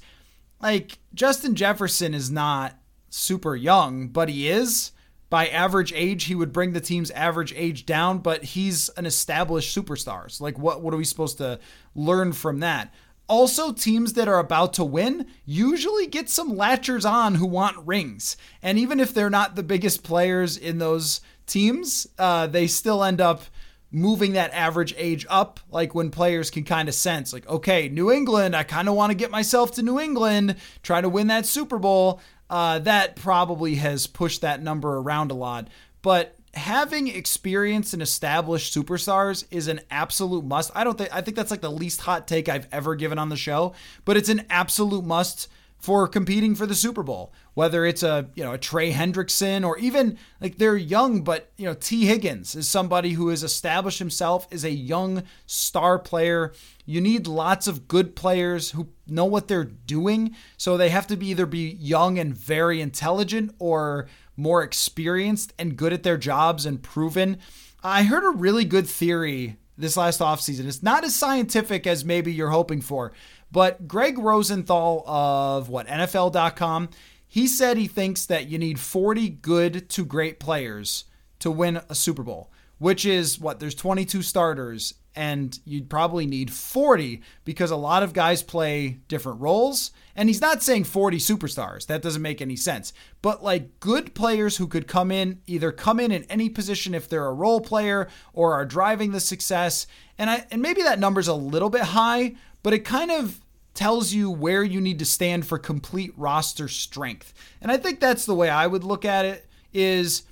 like, Justin Jefferson is not super young, but he is. By average age, he would bring the team's average age down, but he's an established superstar. So like what what are we supposed to learn from that? Also, teams that are about to win usually get some latchers on who want rings. And even if they're not the biggest players in those teams, uh, they still end up moving that average age up. Like when players can kind of sense, like, okay, New England, I kind of want to get myself to New England, try to win that Super Bowl uh, that probably has pushed that number around a lot. But having experienced and established superstars is an absolute must. I don't think I think that's like the least hot take I've ever given on the show, but it's an absolute must for competing for the Super Bowl. Whether it's a you know a Trey Hendrickson or even like they're young, but you know Tee Higgins is somebody who has established himself as a young star player. You need lots of good players who know what they're doing, so they have to be either be young and very intelligent or more experienced and good at their jobs and proven. I heard a really good theory this last offseason. It's not as scientific as maybe you're hoping for, but Gregg Rosenthal of what NFL.com, he said he thinks that you need 40 good to great players to win a Super Bowl, which is what there's 22 starters and you'd probably need 40 because a lot of guys play different roles. And he's not saying 40 superstars. That doesn't make any sense. But like good players who could come in, either come in in any position if they're a role player or are driving the success. And I and maybe that number's a little bit high, but it kind of tells you where you need to stand for complete roster strength. And I think that's the way I would look at it is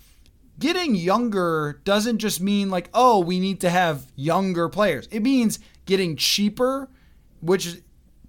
getting younger doesn't just mean like, oh, we need to have younger players. It means getting cheaper, which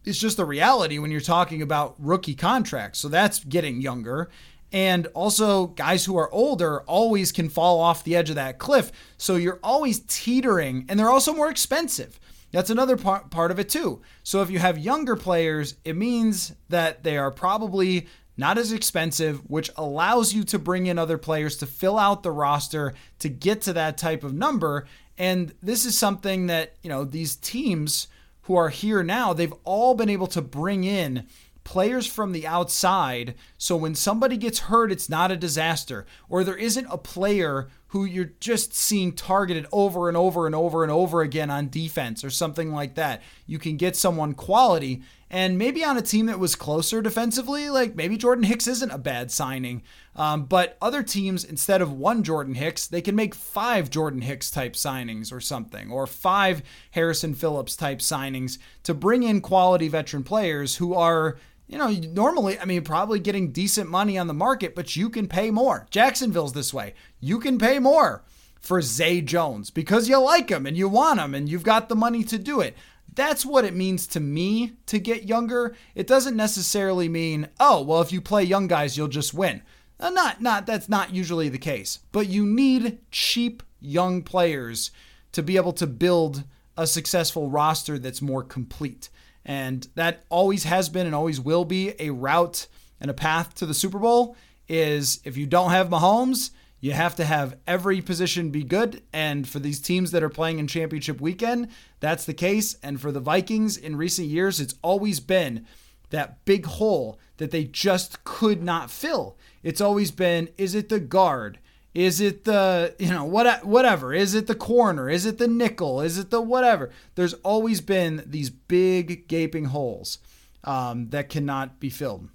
is just the reality when you're talking about rookie contracts. So that's getting younger. And also, guys who are older always can fall off the edge of that cliff. So you're always teetering, and they're also more expensive. That's another part, part of it, too. So if you have younger players, it means that they are probably not as expensive, which allows you to bring in other players to fill out the roster to get to that type of number. And this is something that, you know, these teams who are here now, they've all been able to bring in players from the outside. So when somebody gets hurt, it's not a disaster, or there isn't a player who you're just seeing targeted over and over and over and over again on defense or something like that. You can get someone quality. And maybe on a team that was closer defensively, like maybe Jordan Hicks isn't a bad signing. Um, but other teams, instead of one Jordan Hicks, they can make five Jordan Hicks type signings or something, or five Harrison Phillips type signings to bring in quality veteran players who are you know, normally, I mean, probably getting decent money on the market, but you can pay more. Jacksonville's this way. You can pay more for Zay Jones because you like him and you want him and you've got the money to do it. That's what it means to me to get younger. It doesn't necessarily mean, oh, well, if you play young guys, you'll just win. Uh, not, not, that's not usually the case. But you need cheap young players to be able to build a successful roster that's more complete. And that always has been and always will be a route and a path to the Super Bowl is if you don't have Mahomes, you have to have every position be good. And for these teams that are playing in championship weekend, that's the case. And for the Vikings in recent years, it's always been that big hole that they just could not fill. It's always been is it the guard? Is it the, you know, what whatever? Is it the corner? Is it the nickel? Is it the whatever? There's always been these big gaping holes um, that cannot be filled.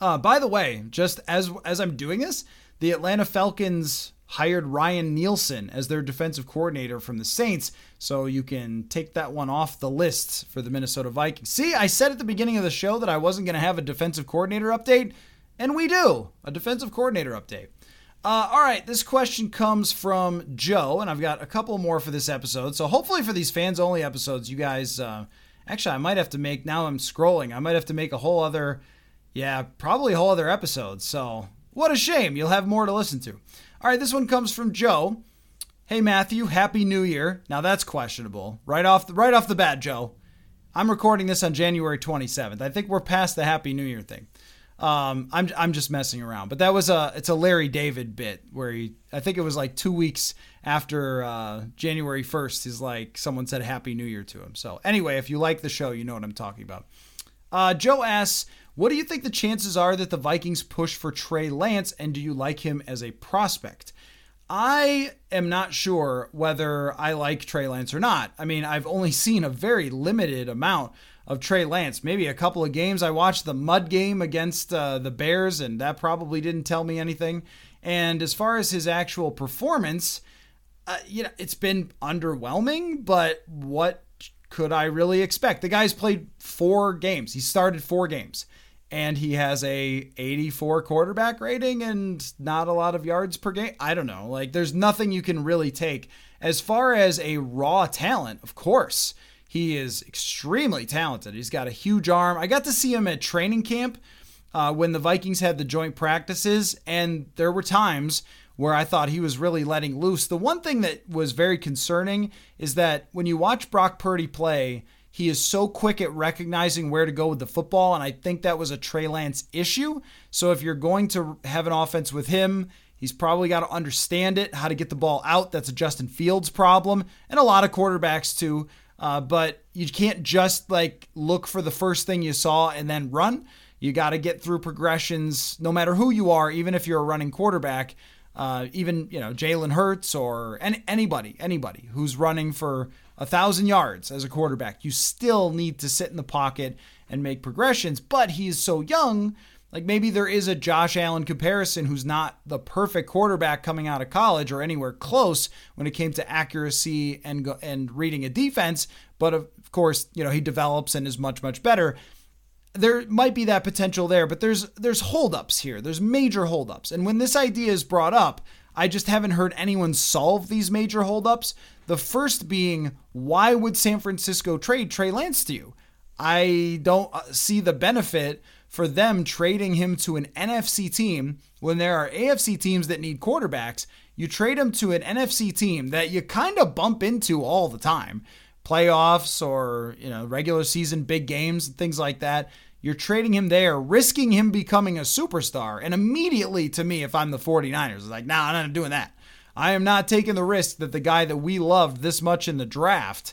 Uh, by the way, just as as I'm doing this, the Atlanta Falcons hired Ryan Nielsen as their defensive coordinator from the Saints, so you can take that one off the list for the Minnesota Vikings. See, I said at the beginning of the show that I wasn't going to have a defensive coordinator update, and we do a defensive coordinator update. Uh, all right, this question comes from Joe, and I've got a couple more for this episode. So hopefully for these fans only episodes, you guys. Uh, actually, I might have to make. Now I'm scrolling. I might have to make a whole other. Yeah, probably a whole other episode. So what a shame. You'll have more to listen to. All right, this one comes from Joe. Hey Matthew, Happy New Year. Now that's questionable. Right off the right off the bat, Joe. I'm recording this on January 27th. I think we're past the Happy New Year thing. Um, I'm I'm just messing around, but that was a it's a Larry David bit where he I think it was like two weeks after uh, January 1st. He's like someone said Happy New Year to him. So anyway, if you like the show, you know what I'm talking about. Uh, Joe asks, what do you think the chances are that the Vikings push for Trey Lance, and do you like him as a prospect? I am not sure whether I like Trey Lance or not. I mean, I've only seen a very limited amount of Trey Lance. Maybe a couple of games. I watched the mud game against uh, the Bears, and that probably didn't tell me anything. And as far as his actual performance, uh, you know, it's been underwhelming. But what could I really expect? The guy's played four games. He started four games, and he has a 84 quarterback rating and not a lot of yards per game. I don't know. Like there's nothing you can really take as far as a raw talent. Of course, he is extremely talented. He's got a huge arm. I got to see him at training camp uh, when the Vikings had the joint practices, and there were times where I thought he was really letting loose. The one thing that was very concerning is that when you watch Brock Purdy play, he is so quick at recognizing where to go with the football, and I think that was a Trey Lance issue. So if you're going to have an offense with him, he's probably got to understand it, how to get the ball out. That's a Justin Fields problem, and a lot of quarterbacks too. Uh, but you can't just like look for the first thing you saw and then run. You got to get through progressions, no matter who you are, even if you're a running quarterback. Uh, even you know Jalen Hurts or any, anybody, anybody who's running for a thousand yards as a quarterback. You still need to sit in the pocket and make progressions, but he's so young. Like maybe there is a Josh Allen comparison who's not the perfect quarterback coming out of college or anywhere close when it came to accuracy and and reading a defense, but of course, you know, he develops and is much much better. There might be that potential there, but there's there's holdups here. There's major holdups. And when this idea is brought up, I just haven't heard anyone solve these major holdups. The first being, why would San Francisco trade Trey Lance to you? I don't uh, see the benefit for them trading him to an NFC team when there are AFC teams that need quarterbacks. You trade him to an NFC team that you kind of bump into all the time playoffs or you know regular season big games and things like that you're trading him there, risking him becoming a superstar. And immediately to me, if I'm the 49ers, it's like, nah, I'm not doing that. I am not taking the risk that the guy that we loved this much in the draft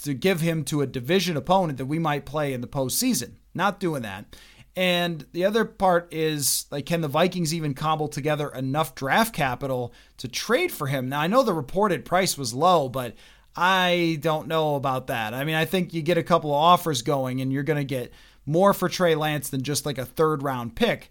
to give him to a division opponent that we might play in the postseason. Not doing that. And the other part is like, can the Vikings even cobble together enough draft capital to trade for him? Now, I know the reported price was low, but I don't know about that. I mean, I think you get a couple of offers going and you're going to get more for Trey Lance than just like a third round pick.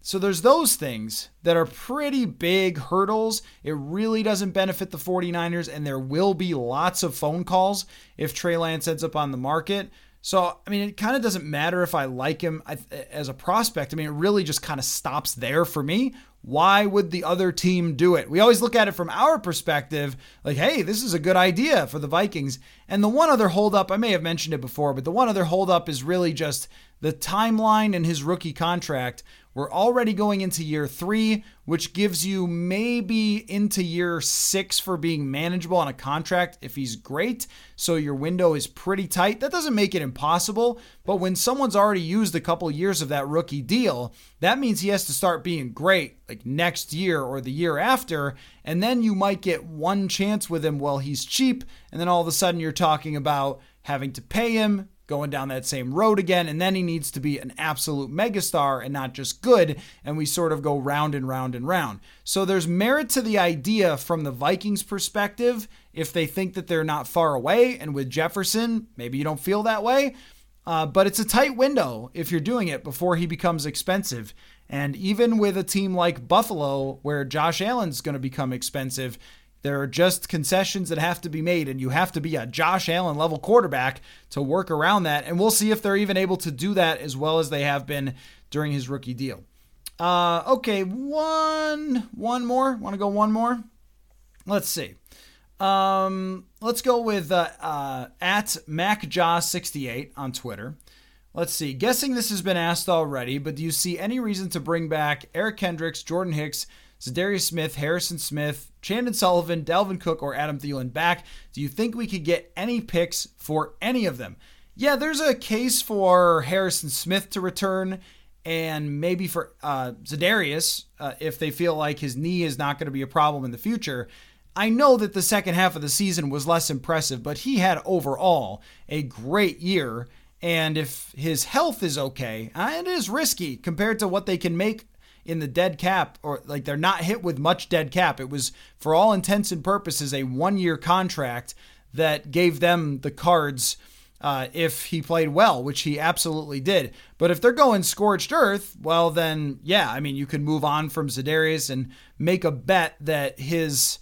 So there's those things that are pretty big hurdles. It really doesn't benefit the 49ers, and there will be lots of phone calls if Trey Lance ends up on the market. So, I mean, it kind of doesn't matter if I like him as a prospect. I mean, it really just kind of stops there for me. Why would the other team do it? We always look at it from our perspective, like, hey, this is a good idea for the Vikings. And the one other holdup, I may have mentioned it before, but the one other holdup is really just the timeline in his rookie contract we're already going into year three, which gives you maybe into year six for being manageable on a contract if he's great. So your window is pretty tight. That doesn't make it impossible, but when someone's already used a couple years of that rookie deal, that means he has to start being great like next year or the year after. And then you might get one chance with him while he's cheap. And then all of a sudden you're talking about having to pay him, going down that same road again. And then he needs to be an absolute megastar and not just good. And we sort of go round and round and round. So there's merit to the idea from the Vikings' perspective if they think that they're not far away. And with Jefferson, maybe you don't feel that way. Uh, but it's a tight window if you're doing it before he becomes expensive. And even with a team like Buffalo, where Josh Allen's going to become expensive, there are just concessions that have to be made, and you have to be a Josh Allen level quarterback to work around that. And we'll see if they're even able to do that as well as they have been during his rookie deal. Uh, okay, one one more. Want to go one more? Let's see. Um, let's go with uh, uh, at MacJaw68 on Twitter. Let's see. Guessing this has been asked already, but do you see any reason to bring back Eric Kendricks, Jordan Hicks, Za'Darius Smith, Harrison Smith, Chandon Sullivan, Dalvin Cook, or Adam Thielen back. Do you think we could get any picks for any of them? Yeah, there's a case for Harrison Smith to return and maybe for uh, Za'Darius uh, if they feel like his knee is not going to be a problem in the future. I know that the second half of the season was less impressive, but he had overall a great year. And if his health is okay, uh, it is risky compared to what they can make in the dead cap, or like they're not hit with much dead cap. It was, for all intents and purposes, a one year contract that gave them the cards. Uh, if he played well, which he absolutely did. But if they're going scorched earth, well, then yeah, I mean, you can move on from Za'Darius and make a bet that his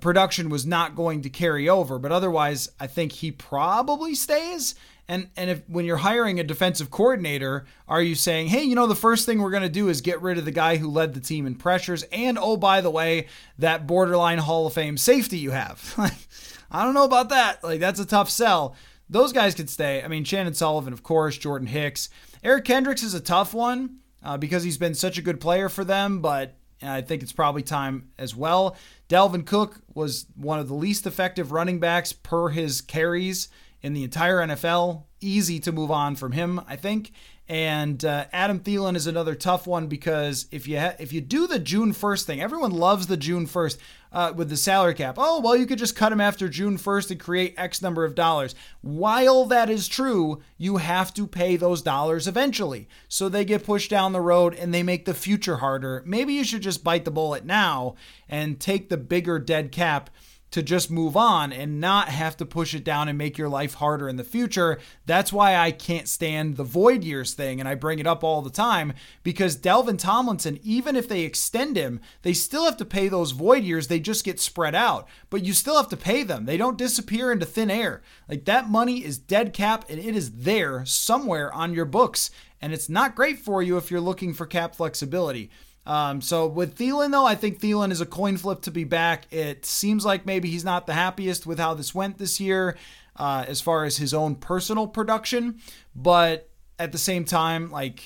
production was not going to carry over. But otherwise, I think he probably stays. And and if when you're hiring a defensive coordinator, are you saying, hey, you know, the first thing we're going to do is get rid of the guy who led the team in pressures, and oh by the way, that borderline Hall of Fame safety you have. I don't know about that. Like that's a tough sell. Those guys could stay. I mean, Chandon Sullivan, of course, Jordan Hicks, Eric Kendricks is a tough one uh, because he's been such a good player for them, but I think it's probably time as well. Dalvin Cook was one of the least effective running backs per his carries in the entire NFL. Easy to move on from him, I think. And uh, Adam Thielen is another tough one because if you ha- if you do the June 1st thing, everyone loves the June 1st uh, with the salary cap. Oh, well, you could just cut him after June 1st and create X number of dollars. While that is true, you have to pay those dollars eventually. So they get pushed down the road and they make the future harder. Maybe you should just bite the bullet now and take the bigger dead cap to just move on and not have to push it down and make your life harder in the future. That's why I can't stand the void years thing. And I bring it up all the time because Dalvin Tomlinson, even if they extend him, they still have to pay those void years. They just get spread out, but you still have to pay them. They don't disappear into thin air. Like that money is dead cap and it is there somewhere on your books. And it's not great for you if you're looking for cap flexibility. Um, so with Thielen, though, I think Thielen is a coin flip to be back. It seems like maybe he's not the happiest with how this went this year uh, as far as his own personal production. But at the same time, like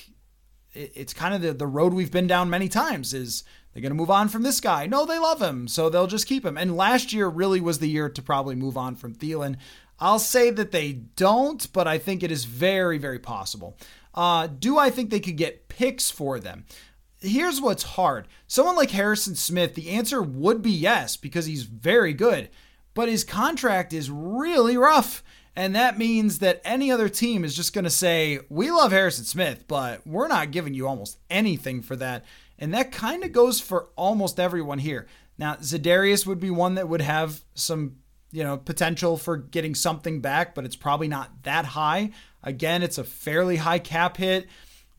it, it's kind of the, the road we've been down many times is they're going to move on from this guy. No, they love him, so they'll just keep him. And last year really was the year to probably move on from Thielen. I'll say that they don't, but I think it is very, very possible. Uh, do I think they could get picks for them? Here's what's hard. Someone like Harrison Smith, the answer would be yes because he's very good, but his contract is really rough. And that means that any other team is just going to say, We love Harrison Smith, but we're not giving you almost anything for that. And that kind of goes for almost everyone here. Now, Za'Darius would be one that would have some, you know, potential for getting something back, but it's probably not that high. Again, it's a fairly high cap hit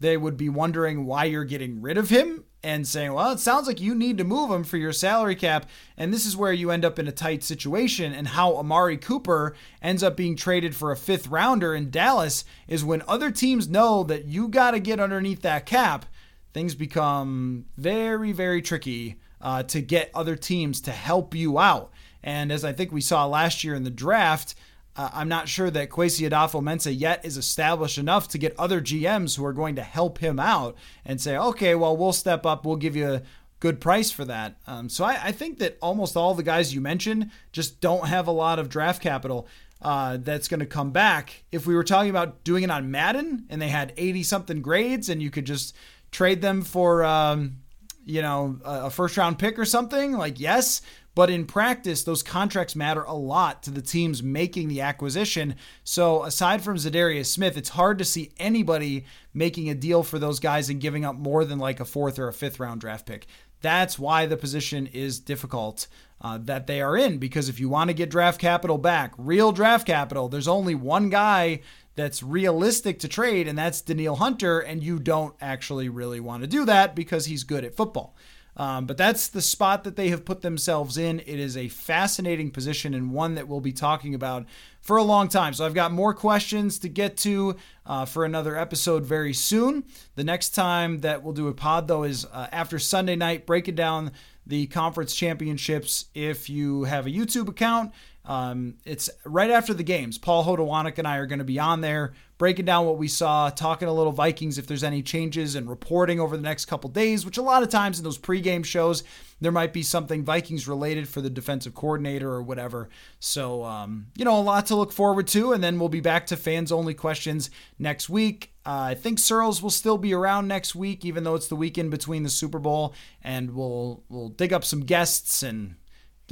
they would be wondering why you're getting rid of him and saying, well, it sounds like you need to move him for your salary cap. And this is where you end up in a tight situation. And how Amari Cooper ends up being traded for a fifth rounder in Dallas is when other teams know that you got to get underneath that cap, things become very, very tricky uh, to get other teams to help you out. And as I think we saw last year in the draft, uh, I'm not sure that Kwesi Adofo-Mensah yet is established enough to get other GMs who are going to help him out and say, okay, well, we'll step up, we'll give you a good price for that. Um, so I, I, think that almost all the guys you mentioned just don't have a lot of draft capital uh, that's going to come back. If we were talking about doing it on Madden and they had 80 something grades and you could just trade them for, um, you know, a first round pick or something, like, yes. But in practice, those contracts matter a lot to the teams making the acquisition. So aside from Za'Darius Smith, it's hard to see anybody making a deal for those guys and giving up more than like a fourth or a fifth round draft pick. That's why the position is difficult uh, that they are in. Because if you want to get draft capital back, real draft capital, there's only one guy that's realistic to trade, and that's Danielle Hunter. And you don't actually really want to do that because he's good at football. Um, but that's the spot that they have put themselves in. It is a fascinating position and one that we'll be talking about for a long time. So I've got more questions to get to uh, for another episode very soon. The next time that we'll do a pod, though, is uh, after Sunday night, breaking down the conference championships. If you have a YouTube account, um, it's right after the games. Paul Hodowanik and I are going to be on there breaking down what we saw, talking a little Vikings if there's any changes, and reporting over the next couple days, which a lot of times in those pregame shows, there might be something Vikings related for the defensive coordinator or whatever. So, um, you know, a lot to look forward to. And then we'll be back to fans only questions next week. Uh, I think Searles will still be around next week, even though it's the weekend between the Super Bowl, and we'll we'll dig up some guests and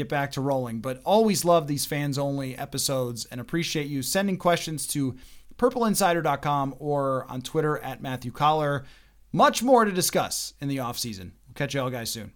get back to rolling. But always love these fans only episodes and appreciate you sending questions to purpleinsider.com or on Twitter at Matthew Coller. Much more to discuss in the offseason. We'll catch you all guys soon.